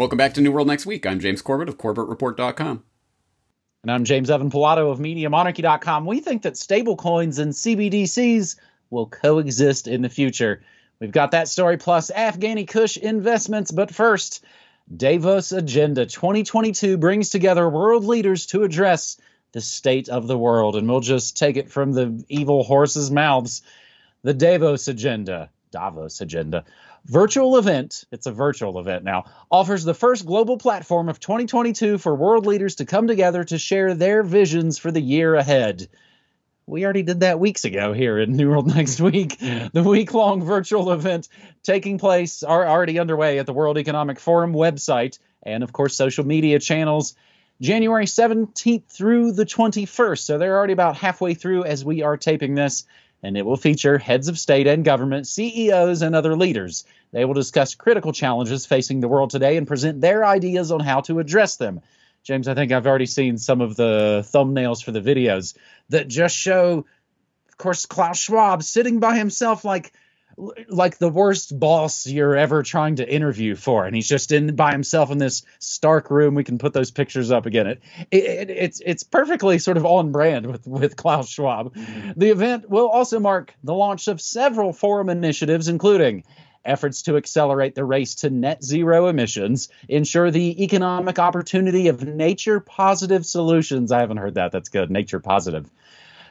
Welcome back to New World Next Week. I'm James Corbett of CorbettReport.com. And I'm James Evan Pilato of MediaMonarchy.com. We think that stablecoins and CBDCs will coexist in the future. We've got that story plus Afghani Kush investments. But first, Davos Agenda 2022 brings together world leaders to address the state of the world. And we'll just take it from the evil horses' mouths. The Davos Agenda, Davos Agenda, virtual event, it's a virtual event now, offers the first global platform of 2022 for world leaders to come together to share their visions for the year ahead. We already did that weeks ago here in New World Next Week. The week long virtual event taking place are already underway at the World Economic Forum website and, of course, social media channels. January 17th through the 21st. So they're already about halfway through as we are taping this and it will feature heads of state and government, CEOs, and other leaders. They will discuss critical challenges facing the world today and present their ideas on how to address them. James, I think I've already seen some of the thumbnails for the videos that just show, of course, Klaus Schwab sitting by himself like like the worst boss you're ever trying to interview for. And he's just in by himself in this stark room. We can put those pictures up again. It, it, it it's it's perfectly sort of on brand with with Klaus Schwab. Mm-hmm. The event will also mark the launch of several forum initiatives including efforts to accelerate the race to net zero emissions ensure the economic opportunity of nature positive solutions. I haven't heard that. That's good. Nature positive.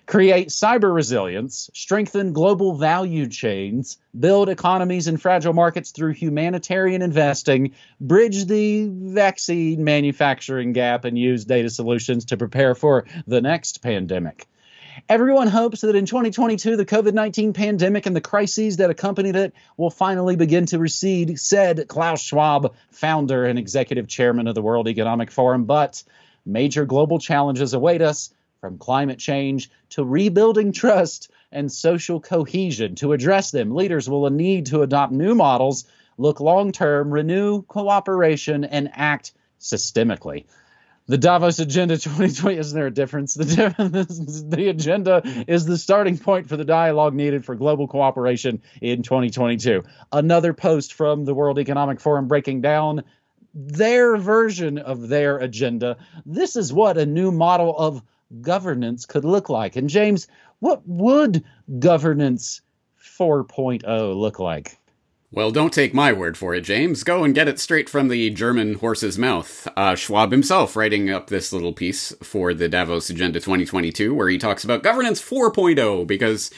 Create cyber resilience, strengthen global value chains, build economies in fragile markets through humanitarian investing, bridge the vaccine manufacturing gap, and use data solutions to prepare for the next pandemic. Everyone hopes that in 2022, the COVID 19 pandemic and the crises that accompanied it will finally begin to recede, said Klaus Schwab, founder and executive chairman of the World Economic Forum. But major global challenges await us from climate change to rebuilding trust and social cohesion. To address them, leaders will need to adopt new models, look long term, renew cooperation, and act systemically. The Davos Agenda 2020, isn't there a difference? The, the agenda is the starting point for the dialogue needed for global cooperation in 2022. Another post from the World Economic Forum breaking down their version of their agenda. This is what a new model of governance could look like. And James, what would governance 4.0 look like? Well, don't take my word for it, James. Go and get it straight from the German horse's mouth. Uh, Schwab himself writing up this little piece for the Davos Agenda 2022, where he talks about governance 4.0, because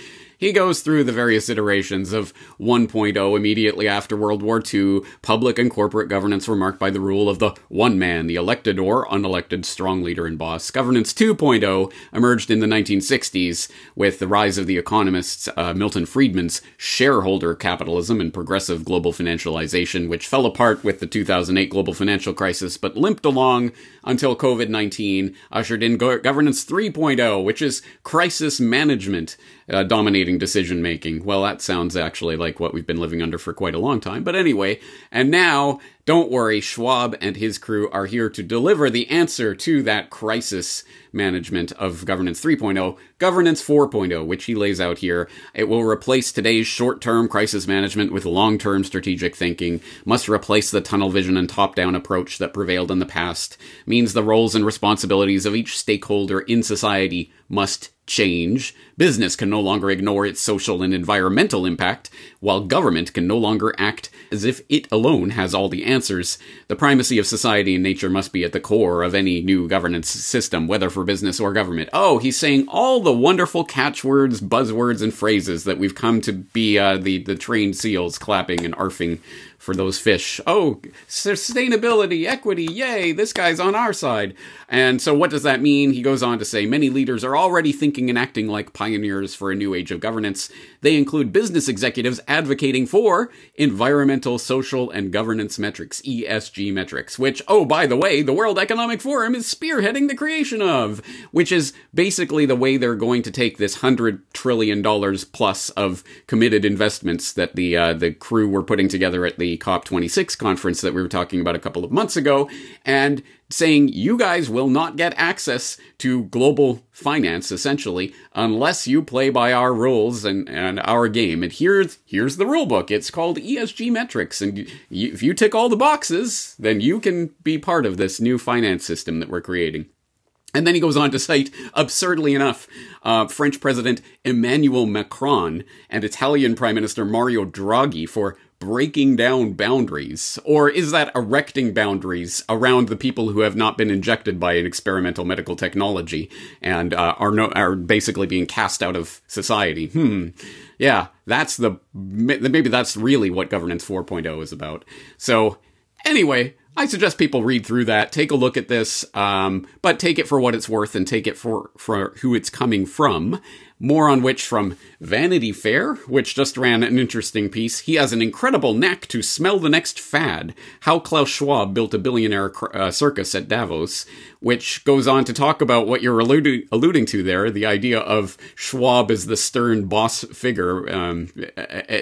he goes through the various iterations of 1.0 immediately after World War II. Public and corporate governance were marked by the rule of the one man, the elected or unelected strong leader and boss. Governance 2.0 emerged in the 1960s with the rise of the economists uh, Milton Friedman's shareholder capitalism and progressive global financialization, which fell apart with the 2008 global financial crisis but limped along until COVID 19 ushered in go- governance 3.0, which is crisis management uh, dominating decision making. Well, that sounds actually like what we've been living under for quite a long time. But anyway, and now, don't worry, Schwab and his crew are here to deliver the answer to that crisis management of Governance 3.0, Governance 4.0, which he lays out here. It will replace today's short term crisis management with long term strategic thinking, must replace the tunnel vision and top down approach that prevailed in the past, means the roles and responsibilities of each stakeholder in society must change. Business can no longer ignore its social and environmental impact, while government can no longer act as if it alone has all the answers. The primacy of society and nature must be at the core of any new governance system, whether for business or government. Oh, he's saying all the wonderful catchwords, buzzwords, and phrases that we've come to be uh, the, the trained seals clapping and arfing for those fish. Oh, sustainability, equity, yay, this guy's on our side. And so, what does that mean? He goes on to say many leaders are already thinking and acting like pioneers for a new age of governance. They include business executives advocating for environmental, social, and governance metrics, ESG metrics, which, oh, by the way, the World Economic Forum is spearheading the creation of, which is basically the way they're going to take this $100 trillion plus of committed investments that the, uh, the crew were putting together at the the COP26 conference that we were talking about a couple of months ago, and saying you guys will not get access to global finance essentially unless you play by our rules and, and our game. And here's here's the rule book. It's called ESG metrics, and if you tick all the boxes, then you can be part of this new finance system that we're creating. And then he goes on to cite, absurdly enough, uh, French President Emmanuel Macron and Italian Prime Minister Mario Draghi for breaking down boundaries? Or is that erecting boundaries around the people who have not been injected by an experimental medical technology and uh, are, no, are basically being cast out of society? Hmm. Yeah, that's the, maybe that's really what Governance 4.0 is about. So, anyway, I suggest people read through that, take a look at this, um, but take it for what it's worth and take it for, for who it's coming from. More on which from Vanity Fair, which just ran an interesting piece. He has an incredible knack to smell the next fad. How Klaus Schwab built a billionaire uh, circus at Davos, which goes on to talk about what you're alluding, alluding to there the idea of Schwab as the stern boss figure. Um,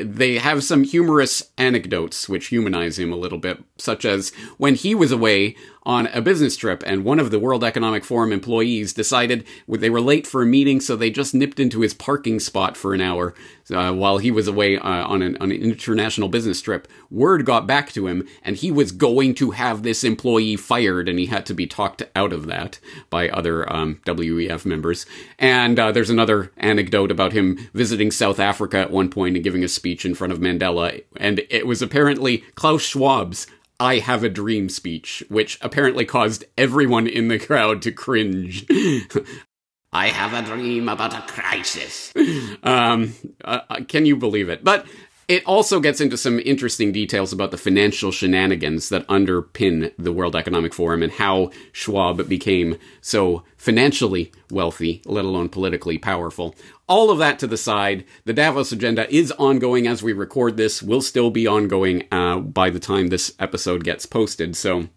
they have some humorous anecdotes which humanize him a little bit, such as when he was away on a business trip, and one of the World Economic Forum employees decided they were late for a meeting, so they just nipped into his parking spot for an hour uh, while he was away uh, on, an, on, an, international business trip. Word got back to him, and he was going to have this employee fired, and he had to be talked out of that by other um, WEF members. And uh, there's another anecdote about him visiting South Africa at one point and giving a speech in front of Mandela, and it was apparently Klaus Schwab's I have a dream speech, which apparently caused everyone in the crowd to cringe. I have a dream about a crisis. Um, uh, uh, can you believe it? But it also gets into some interesting details about the financial shenanigans that underpin the World Economic Forum and how Schwab became so financially wealthy, let alone politically powerful. All of that to the side, the Davos agenda is ongoing as we record this, will still be ongoing uh, by the time this episode gets posted. So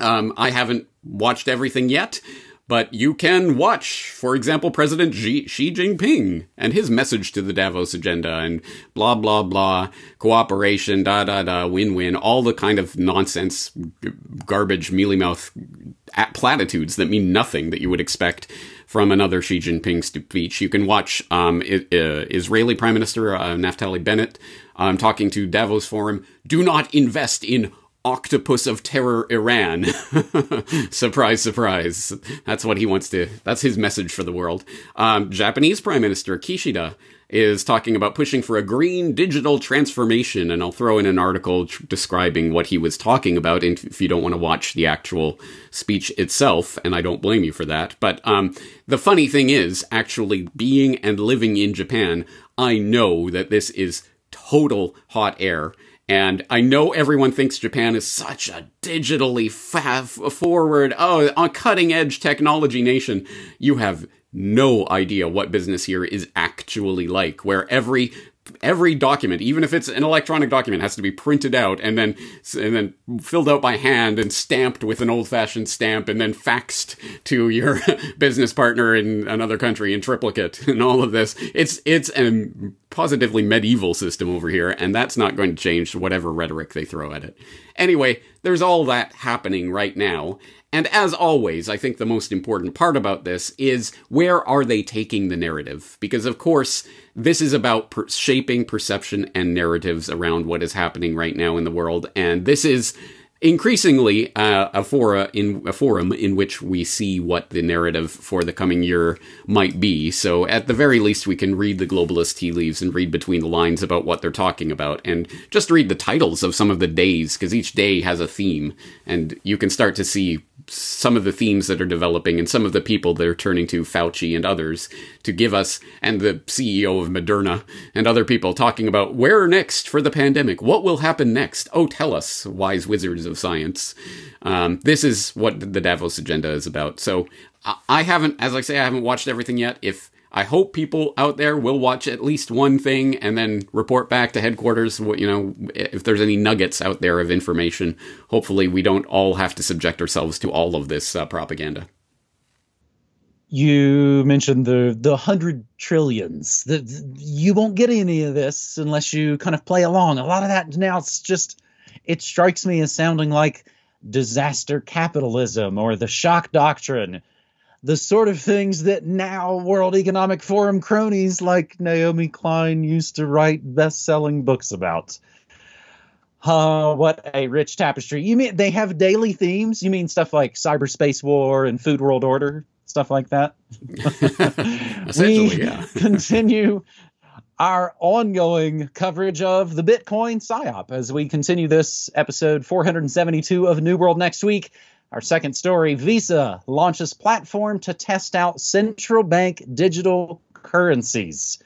um, I haven't watched everything yet. But you can watch, for example, President Xi, Xi Jinping and his message to the Davos agenda and blah, blah, blah, cooperation, da, da, da, win win, all the kind of nonsense, garbage, mealy mouth platitudes that mean nothing that you would expect from another Xi Jinping speech. You can watch um, Israeli Prime Minister uh, Naftali Bennett um, talking to Davos Forum. Do not invest in octopus of terror Iran. surprise, surprise. That's what he wants to, that's his message for the world. Um, Japanese Prime Minister Kishida is talking about pushing for a green digital transformation. And I'll throw in an article tr- describing what he was talking about if you don't want to watch the actual speech itself. And I don't blame you for that. But um, the funny thing is, actually being and living in Japan, I know that this is total hot air and I know everyone thinks Japan is such a digitally forward, oh, a cutting edge technology nation. You have no idea what business here is actually like, where every every document, even if it's an electronic document, has to be printed out and then and then filled out by hand and stamped with an old-fashioned stamp and then faxed to your business partner in another country in triplicate and all of this. It's it's a positively medieval system over here, and that's not going to change whatever rhetoric they throw at it. Anyway, there's all that happening right now, and as always, I think the most important part about this is where are they taking the narrative? Because, of course, this is about per- shaping perception and narratives around what is happening right now in the world. And this is increasingly uh, a, fora in, a forum in which we see what the narrative for the coming year might be. So, at the very least, we can read the globalist tea leaves and read between the lines about what they're talking about, and just read the titles of some of the days, because each day has a theme, and you can start to see some of the themes that are developing and some of the people that are turning to Fauci and others to give us, and the CEO of Moderna and other people talking about where next for the pandemic? What will happen next? Oh, tell us, wise wizards of science. Um, this is what the Davos agenda is about. So I haven't, as I say, I haven't watched everything yet. If I hope people out there will watch at least one thing and then report back to headquarters. You know, if there's any nuggets out there of information, hopefully we don't all have to subject ourselves to all of this uh, propaganda. You mentioned the the hundred trillions. The, you won't get any of this unless you kind of play along. A lot of that now it's just it strikes me as sounding like disaster capitalism or the shock doctrine, the sort of things that now World Economic Forum cronies like Naomi Klein used to write best selling books about. Uh, what a rich tapestry. You mean they have daily themes? You mean stuff like cyberspace war and food world order? Stuff like that? Essentially, we yeah. continue our ongoing coverage of the Bitcoin PSYOP as we continue this episode 472 of New World next week. Our second story Visa launches platform to test out central bank digital currencies.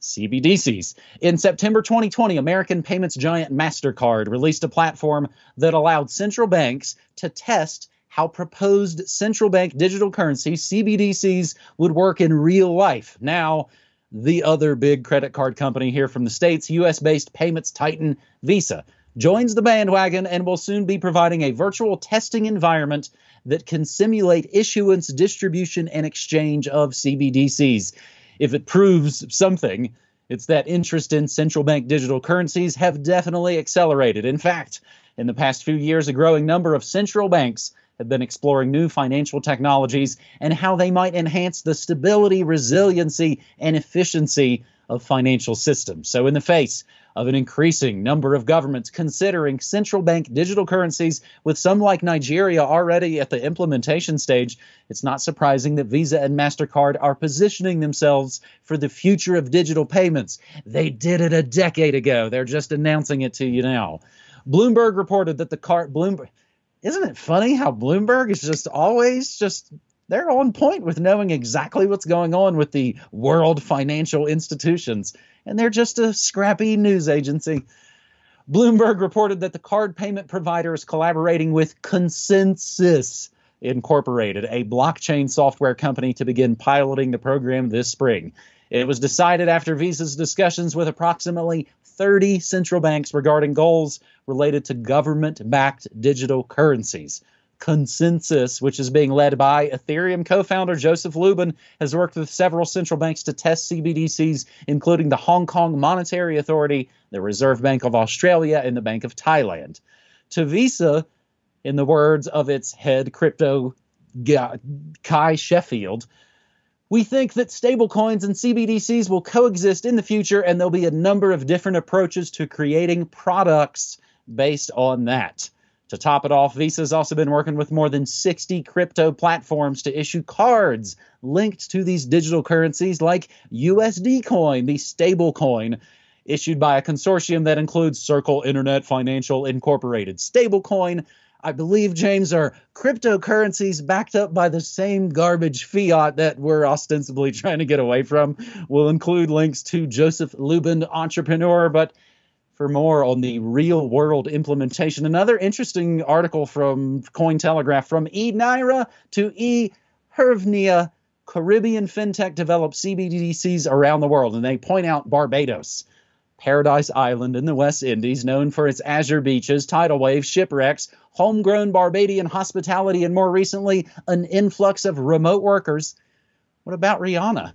CBDCs. In September 2020, American payments giant MasterCard released a platform that allowed central banks to test how proposed central bank digital currencies, CBDCs, would work in real life. Now, the other big credit card company here from the States, US based payments titan Visa, joins the bandwagon and will soon be providing a virtual testing environment that can simulate issuance, distribution, and exchange of CBDCs. If it proves something, it's that interest in central bank digital currencies have definitely accelerated. In fact, in the past few years, a growing number of central banks have been exploring new financial technologies and how they might enhance the stability, resiliency, and efficiency of financial systems. So, in the face of an increasing number of governments considering central bank digital currencies, with some like Nigeria already at the implementation stage, it's not surprising that Visa and MasterCard are positioning themselves for the future of digital payments. They did it a decade ago, they're just announcing it to you now. Bloomberg reported that the card Bloomberg isn't it funny how Bloomberg is just always just they're on point with knowing exactly what's going on with the world financial institutions, and they're just a scrappy news agency. Bloomberg reported that the card payment provider is collaborating with ConsenSys Incorporated, a blockchain software company, to begin piloting the program this spring. It was decided after Visa's discussions with approximately 30 central banks regarding goals related to government backed digital currencies. ConsenSys, which is being led by Ethereum co founder Joseph Lubin, has worked with several central banks to test CBDCs, including the Hong Kong Monetary Authority, the Reserve Bank of Australia, and the Bank of Thailand. To Visa, in the words of its head crypto guy, Cuy Sheffield, we think that stablecoins and CBDCs will coexist in the future, and there'll be a number of different approaches to creating products based on that. To top it off, Visa's also been working with more than 60 crypto platforms to issue cards linked to these digital currencies like USD Coin, the stable coin issued by a consortium that includes Circle Internet Financial Incorporated. Stablecoin I believe, James, are cryptocurrencies backed up by the same garbage fiat that we're ostensibly trying to get away from. We'll include links to Joseph Lubin, entrepreneur, but for more on the real world implementation, another interesting article from Cointelegraph from E Naira to E Hryvnia. Caribbean fintech develops CBDCs around the world, and they point out Barbados Paradise Island in the West Indies, known for its azure beaches, tidal waves, shipwrecks, homegrown Barbadian hospitality, and more recently, an influx of remote workers. What about Rihanna?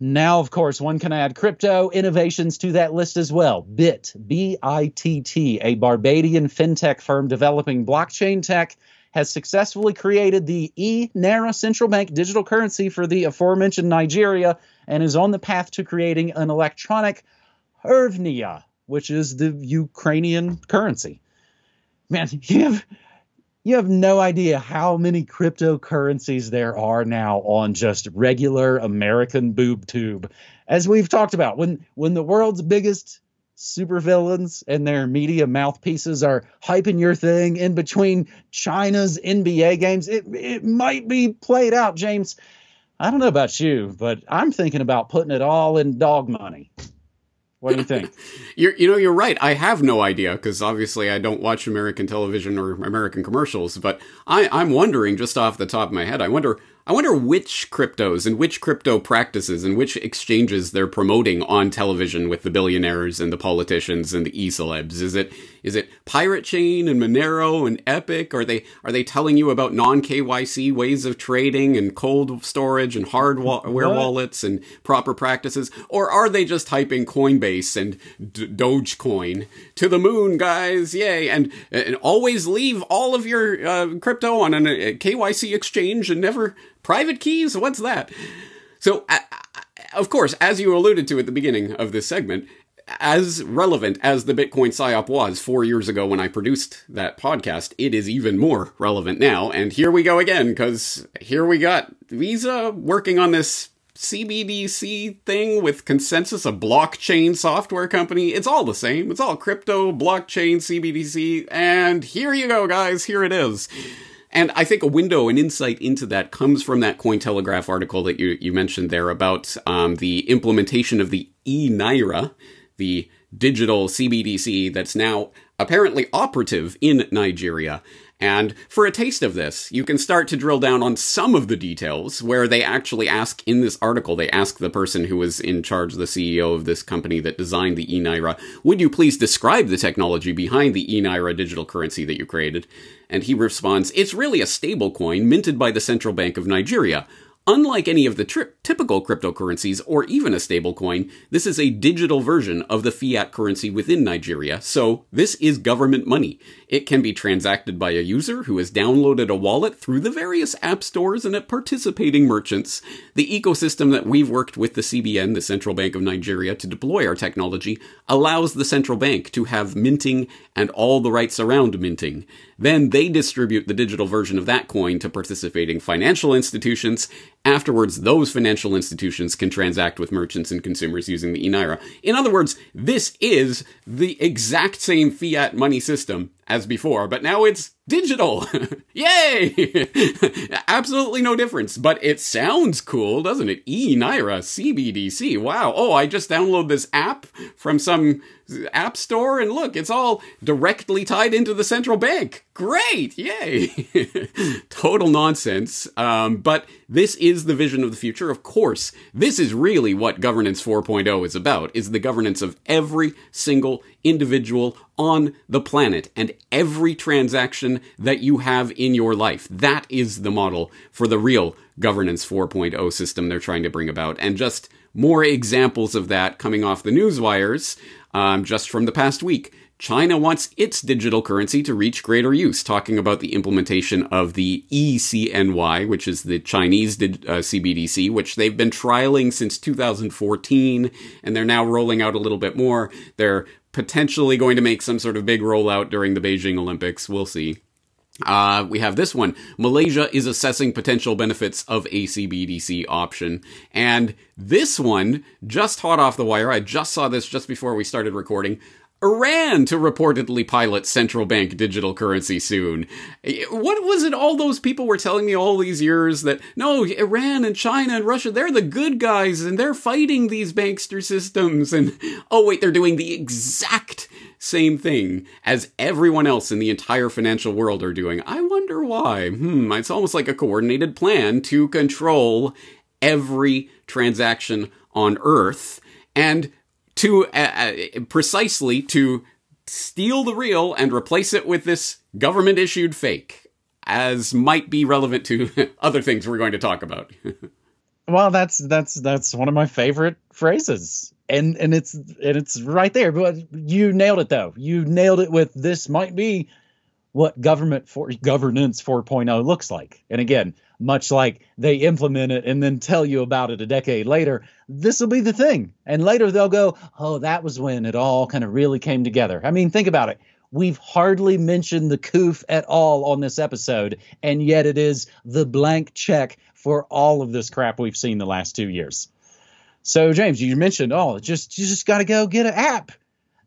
Now, of course, one can add crypto innovations to that list as well. Bit B I T T, a Barbadian fintech firm developing blockchain tech, has successfully created the e Naira central bank digital currency for the aforementioned Nigeria and is on the path to creating an electronic Hryvnia, which is the Ukrainian currency. Man, you have you have no idea how many cryptocurrencies there are now on just regular American boob tube. As we've talked about, when when the world's biggest supervillains and their media mouthpieces are hyping your thing in between China's NBA games, it it might be played out, James. I don't know about you, but I'm thinking about putting it all in dog money. What do you think? you're, you know, you're right. I have no idea because obviously I don't watch American television or American commercials. But I, I'm wondering, just off the top of my head, I wonder I wonder which cryptos and which crypto practices and which exchanges they're promoting on television with the billionaires and the politicians and the e-celebs. Is it is it Pirate Chain and Monero and Epic? Are they are they telling you about non KYC ways of trading and cold storage and hardware wallets and proper practices, or are they just hyping Coinbase and D- Dogecoin to the moon, guys? Yay! And and always leave all of your uh, crypto on a KYC exchange and never Private keys? What's that? So, of course, as you alluded to at the beginning of this segment, as relevant as the Bitcoin PSYOP was four years ago when I produced that podcast, it is even more relevant now. And here we go again, because here we got Visa working on this CBDC thing with ConsenSys, a blockchain software company. It's all the same. It's all crypto, blockchain, CBDC. And here you go, guys. Here it is. And I think a window, an insight into that comes from that Cointelegraph article that you, you mentioned there about um, the implementation of the e Naira, the digital CBDC that's now apparently operative in Nigeria. And for a taste of this, you can start to drill down on some of the details where they actually ask in this article, they ask the person who was in charge, the CEO of this company that designed the eNaira, would you please describe the technology behind the eNaira digital currency that you created? And he responds, it's really a stable coin minted by the Central Bank of Nigeria. Unlike any of the tri- typical cryptocurrencies or even a stablecoin, this is a digital version of the fiat currency within Nigeria, so this is government money. It can be transacted by a user who has downloaded a wallet through the various app stores and at participating merchants. The ecosystem that we've worked with the CBN, the Central Bank of Nigeria, to deploy our technology allows the central bank to have minting and all the rights around minting. Then they distribute the digital version of that coin to participating financial institutions. Afterwards, those financial institutions can transact with merchants and consumers using the eNaira. In other words, this is the exact same fiat money system as before, but now it's digital. Yay! Absolutely no difference, but it sounds cool, doesn't it? E Naira CBDC. Wow. Oh, I just download this app from some app store and look, it's all directly tied into the central bank. Great. Yay. Total nonsense. Um, but this is the vision of the future. Of course, this is really what governance 4.0 is about, is the governance of every single individual on the planet and every transaction that you have in your life. That is the model for the real governance 4.0 system they're trying to bring about. And just more examples of that coming off the news wires um, just from the past week. China wants its digital currency to reach greater use, talking about the implementation of the ECNY, which is the Chinese uh, CBDC, which they've been trialing since 2014, and they're now rolling out a little bit more. They're potentially going to make some sort of big rollout during the Beijing Olympics. We'll see. Uh, we have this one. Malaysia is assessing potential benefits of ACBDC option. And this one, just hot off the wire, I just saw this just before we started recording. Iran to reportedly pilot central bank digital currency soon. What was it all those people were telling me all these years that no, Iran and China and Russia, they're the good guys and they're fighting these bankster systems and oh wait, they're doing the exact same thing as everyone else in the entire financial world are doing. I wonder why. Hmm, it's almost like a coordinated plan to control every transaction on earth and to uh, uh, precisely to steal the real and replace it with this government issued fake, as might be relevant to other things we're going to talk about. well, that's that's that's one of my favorite phrases. And and it's and it's right there. But you nailed it though. You nailed it with this might be what government for governance 4.0 looks like. And again, much like they implement it and then tell you about it a decade later, this will be the thing. And later they'll go, oh, that was when it all kind of really came together. I mean, think about it. We've hardly mentioned the COOF at all on this episode, and yet it is the blank check for all of this crap we've seen the last two years. So, James, you mentioned, oh, just you just got to go get an app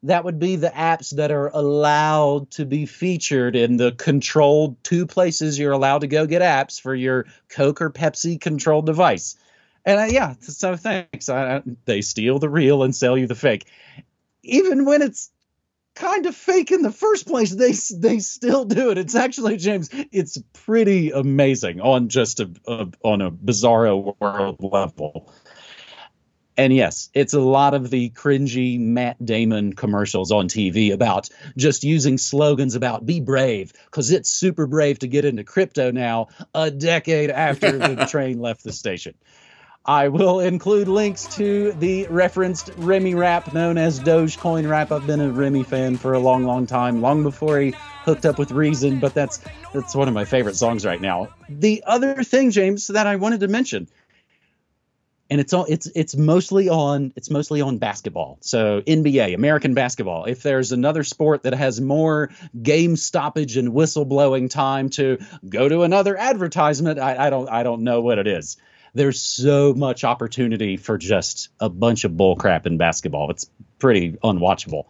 that would be the apps that are allowed to be featured in the controlled two places you're allowed to go get apps for your Coke or Pepsi controlled device. And uh, yeah, so thanks. I, they steal the real and sell you the fake, even when it's kind of fake in the first place, they they still do it. It's actually James. It's pretty amazing on just a, a on a bizarro world level. And yes, it's a lot of the cringy Matt Damon commercials on TV about just using slogans about be brave because it's super brave to get into crypto now, a decade after the train left the station. I will include links to the referenced Remy rap known as Dogecoin rap. I've been a Remy fan for a long, long time, long before he hooked up with Reason, but that's that's one of my favorite songs right now. The other thing, James, that I wanted to mention and it's all it's it's mostly on it's mostly on basketball. So NBA, American basketball. If there's another sport that has more game stoppage and whistleblowing time to go to another advertisement, I, I don't I don't know what it is. There's so much opportunity for just a bunch of bullcrap in basketball. It's pretty unwatchable.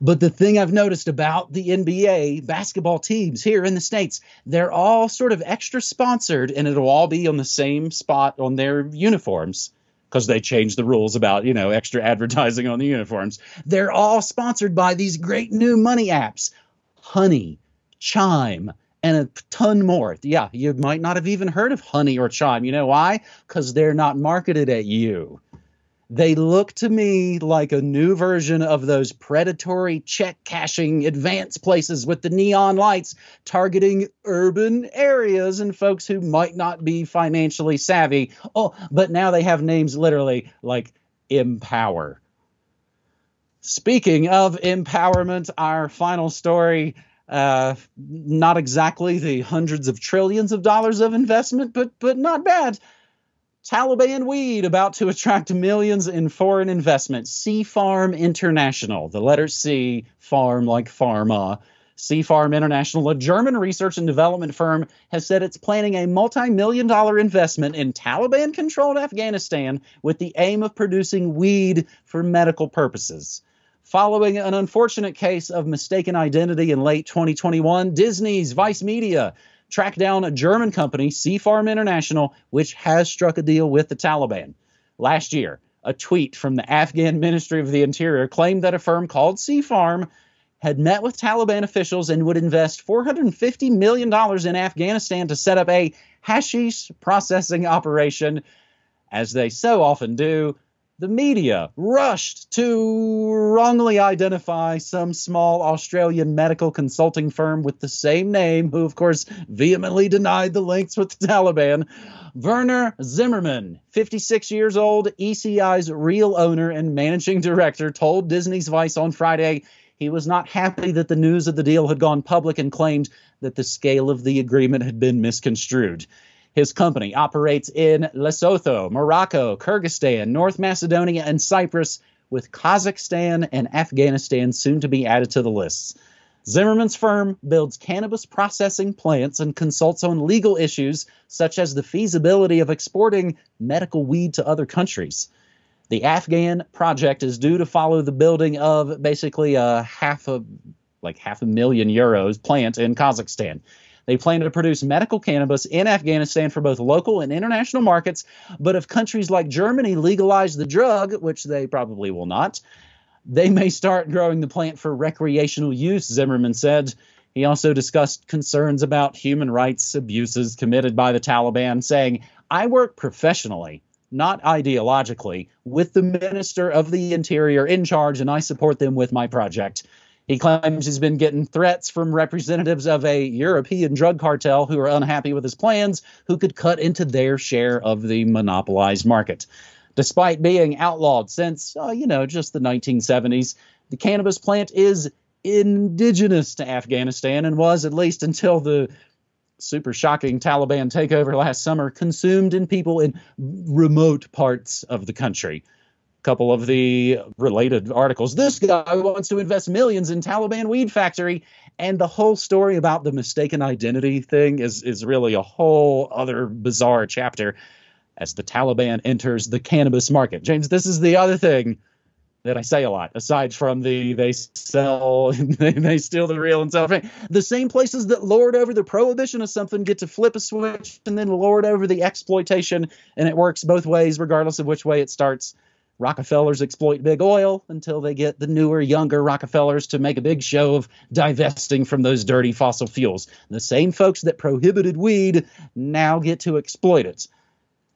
But the thing I've noticed about the NBA basketball teams here in the States, they're all sort of extra sponsored and it'll all be on the same spot on their uniforms because they changed the rules about, you know, extra advertising on the uniforms. They're all sponsored by these great new money apps Honey, Chime, and a ton more. Yeah, you might not have even heard of Honey or Chime. You know why? Because they're not marketed at you. They look to me like a new version of those predatory check cashing advance places with the neon lights targeting urban areas and folks who might not be financially savvy. Oh, but now they have names literally like Empower. Speaking of empowerment, our final story uh, not exactly the hundreds of trillions of dollars of investment, but but not bad. Taliban weed about to attract millions in foreign investment. CPharm International, the letter C, farm like pharma. CPharm International, a German research and development firm, has said it's planning a multi million dollar investment in Taliban controlled Afghanistan with the aim of producing weed for medical purposes. Following an unfortunate case of mistaken identity in late 2021, Disney's Vice Media tracked down a German company, CPharm International, which has struck a deal with the Taliban. Last year, a tweet from the Afghan Ministry of the Interior claimed that a firm called CPharm had met with Taliban officials and would invest $450 million in Afghanistan to set up a hashish processing operation, as they so often do, the media rushed to wrongly identify some small Australian medical consulting firm with the same name, who, of course, vehemently denied the links with the Taliban. Werner Zimmerman, 56 years old, ECI's real owner and managing director, told Disney's Vice on Friday he was not happy that the news of the deal had gone public and claimed that the scale of the agreement had been misconstrued. His company operates in Lesotho, Morocco, Kyrgyzstan, North Macedonia, and Cyprus, with Kazakhstan and Afghanistan soon to be added to the lists. Zimmerman's firm builds cannabis processing plants and consults on legal issues such as the feasibility of exporting medical weed to other countries. The Afghan project is due to follow the building of basically a half a like half a million euros plant in Kazakhstan. They plan to produce medical cannabis in Afghanistan for both local and international markets. But if countries like Germany legalize the drug, which they probably will not, they may start growing the plant for recreational use, Zimmerman said. He also discussed concerns about human rights abuses committed by the Taliban, saying, I work professionally, not ideologically, with the Minister of the Interior in charge, and I support them with my project. He claims he's been getting threats from representatives of a European drug cartel who are unhappy with his plans, who could cut into their share of the monopolized market. Despite being outlawed since, uh, you know, just the 1970s, the cannabis plant is indigenous to Afghanistan and was, at least until the super shocking Taliban takeover last summer, consumed in people in remote parts of the country couple of the related articles. This guy wants to invest millions in Taliban weed factory, and the whole story about the mistaken identity thing is is really a whole other bizarre chapter as the Taliban enters the cannabis market. James, this is the other thing that I say a lot, aside from the they sell, they, they steal the real and sell fake. the same places that lord over the prohibition of something get to flip a switch and then lord over the exploitation, and it works both ways, regardless of which way it starts Rockefellers exploit big oil until they get the newer, younger Rockefellers to make a big show of divesting from those dirty fossil fuels. The same folks that prohibited weed now get to exploit it.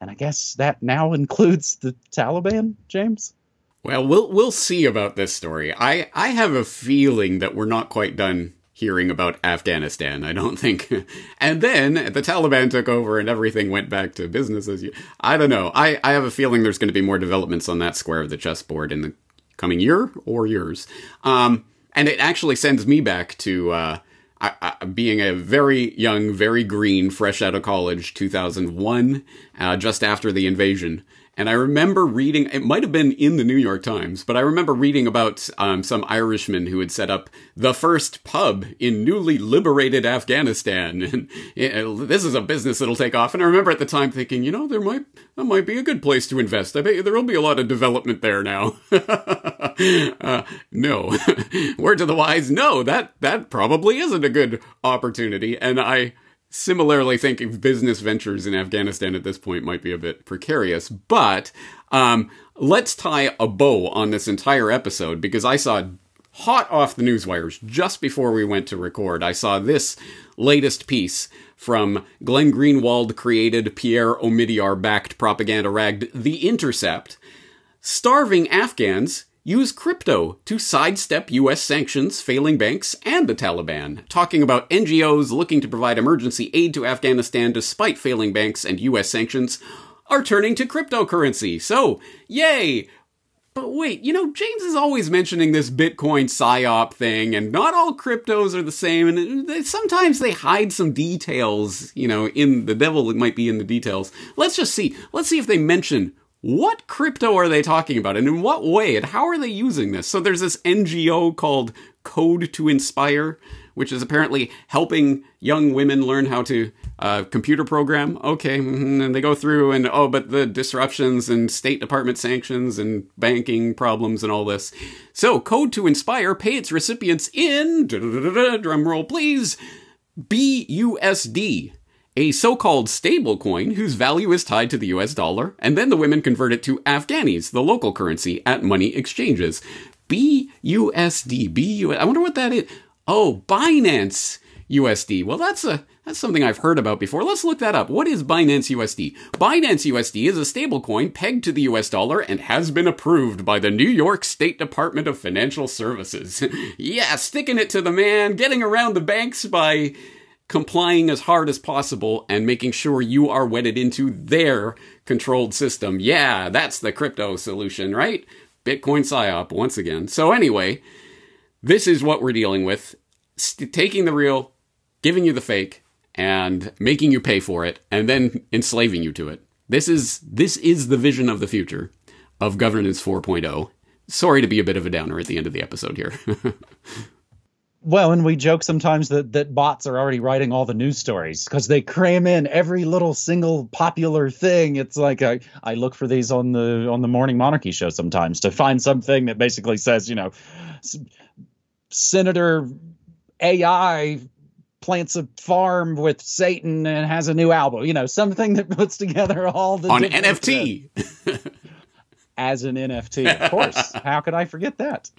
And I guess that now includes the Taliban, James? Well, we'll we'll see about this story. I I have a feeling that we're not quite done hearing about Afghanistan. I don't think. and then the Taliban took over and everything went back to business as you. I don't know. I, I have a feeling there's going to be more developments on that square of the chessboard in the coming year or years. Um, and it actually sends me back to uh, I, I, being a very young, very green, fresh out of college, 2001, uh, just after the invasion. And I remember reading, it might have been in the New York Times, but I remember reading about um, some Irishman who had set up the first pub in newly liberated Afghanistan. And it, this is a business that'll take off. And I remember at the time thinking, you know, there might, that might be a good place to invest. I bet there will be a lot of development there now. uh, no. Word to the wise, no, that, that probably isn't a good opportunity. And I, similarly think business ventures in Afghanistan at this point might be a bit precarious. But um, let's tie a bow on this entire episode because I saw hot off the news wires just before we went to record. I saw this latest piece from Glenn Greenwald created, Pierre Omidyar backed propaganda ragged The Intercept. Starving Afghans use crypto to sidestep US sanctions, failing banks, and the Taliban, talking about NGOs looking to provide emergency aid to Afghanistan despite failing banks and US sanctions are turning to cryptocurrency. So, yay! But wait, you know, James is always mentioning this Bitcoin psyop thing, and not all cryptos are the same, and sometimes they hide some details, you know, in the devil might be in the details. Let's just see. Let's see if they mention what crypto are they talking about and in what way and how are they using this? So there's this NGO called Code to Inspire, which is apparently helping young women learn how to uh, computer program. Okay, mm-hmm, and they go through and oh, but the disruptions and State Department sanctions and banking problems and all this. So Code to Inspire pay its recipients in drum roll please BUSD a so called stable coin whose value is tied to the US dollar, and then the women convert it to Afghanis, the local currency, at money exchanges. BUSD. BU. I wonder what that is. Oh, Binance USD. Well, that's a that's something I've heard about before. Let's look that up. What is Binance USD? Binance USD is a stablecoin pegged to the US dollar and has been approved by the New York State Department of Financial Services. yeah, sticking it to the man, getting around the banks by complying as hard as possible and making sure you are wedded into their controlled system. Yeah, that's the crypto solution, right? Bitcoin PSYOP once again. So, anyway, this is what we're dealing with St- taking the real, giving you the fake, and making you pay for it, and then enslaving you to it. This is this is the vision of the future of governance 4.0. Sorry to be a bit of a downer at the end of the episode here. Well, and we joke sometimes that that bots are already writing all the news stories because they cram in every little single popular thing. It's like I, I look for these on the on the morning monarchy show sometimes to find something that basically says, you know, Senator AI plants a farm with Satan and has a new album. You know, something that puts together all the on NFT. As an NFT, of course. How could I forget that?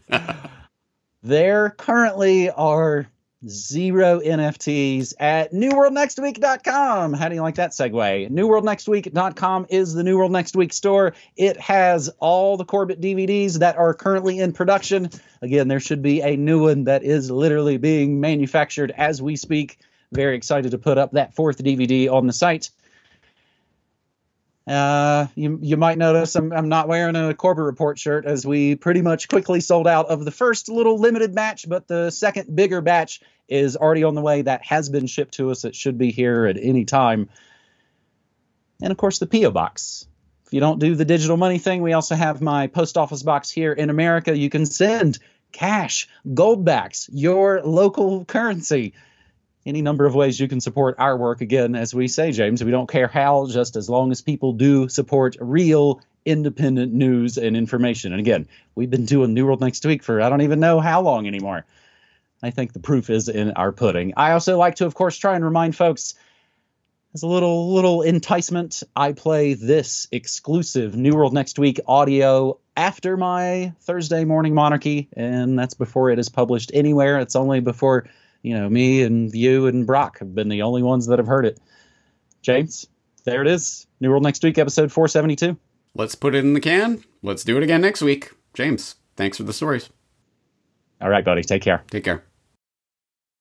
There currently are zero NFTs at newworldnextweek.com. How do you like that segue? Newworldnextweek.com is the New World Next Week store. It has all the Corbett DVDs that are currently in production. Again, there should be a new one that is literally being manufactured as we speak. Very excited to put up that fourth DVD on the site. Uh, you you might notice I'm I'm not wearing a Corbett Report shirt as we pretty much quickly sold out of the first little limited batch, but the second bigger batch is already on the way. That has been shipped to us. It should be here at any time. And of course, the PO box. If you don't do the digital money thing, we also have my post office box here in America. You can send cash, gold backs, your local currency any number of ways you can support our work. Again, as we say, James, we don't care how, just as long as people do support real independent news and information. And again, we've been doing New World Next Week for I don't even know how long anymore. I think the proof is in our pudding. I also like to, of course, try and remind folks as a little little enticement, I play this exclusive New World Next Week audio after my Thursday morning monarchy, and that's before it is published anywhere. It's only before you know me and you and Brock have been the only ones that have heard it. James, there it is. New World Next Week, episode 472. Let's put it in the can. Let's do it again next week. James, thanks for the stories. All right, buddy. Take care. Take care.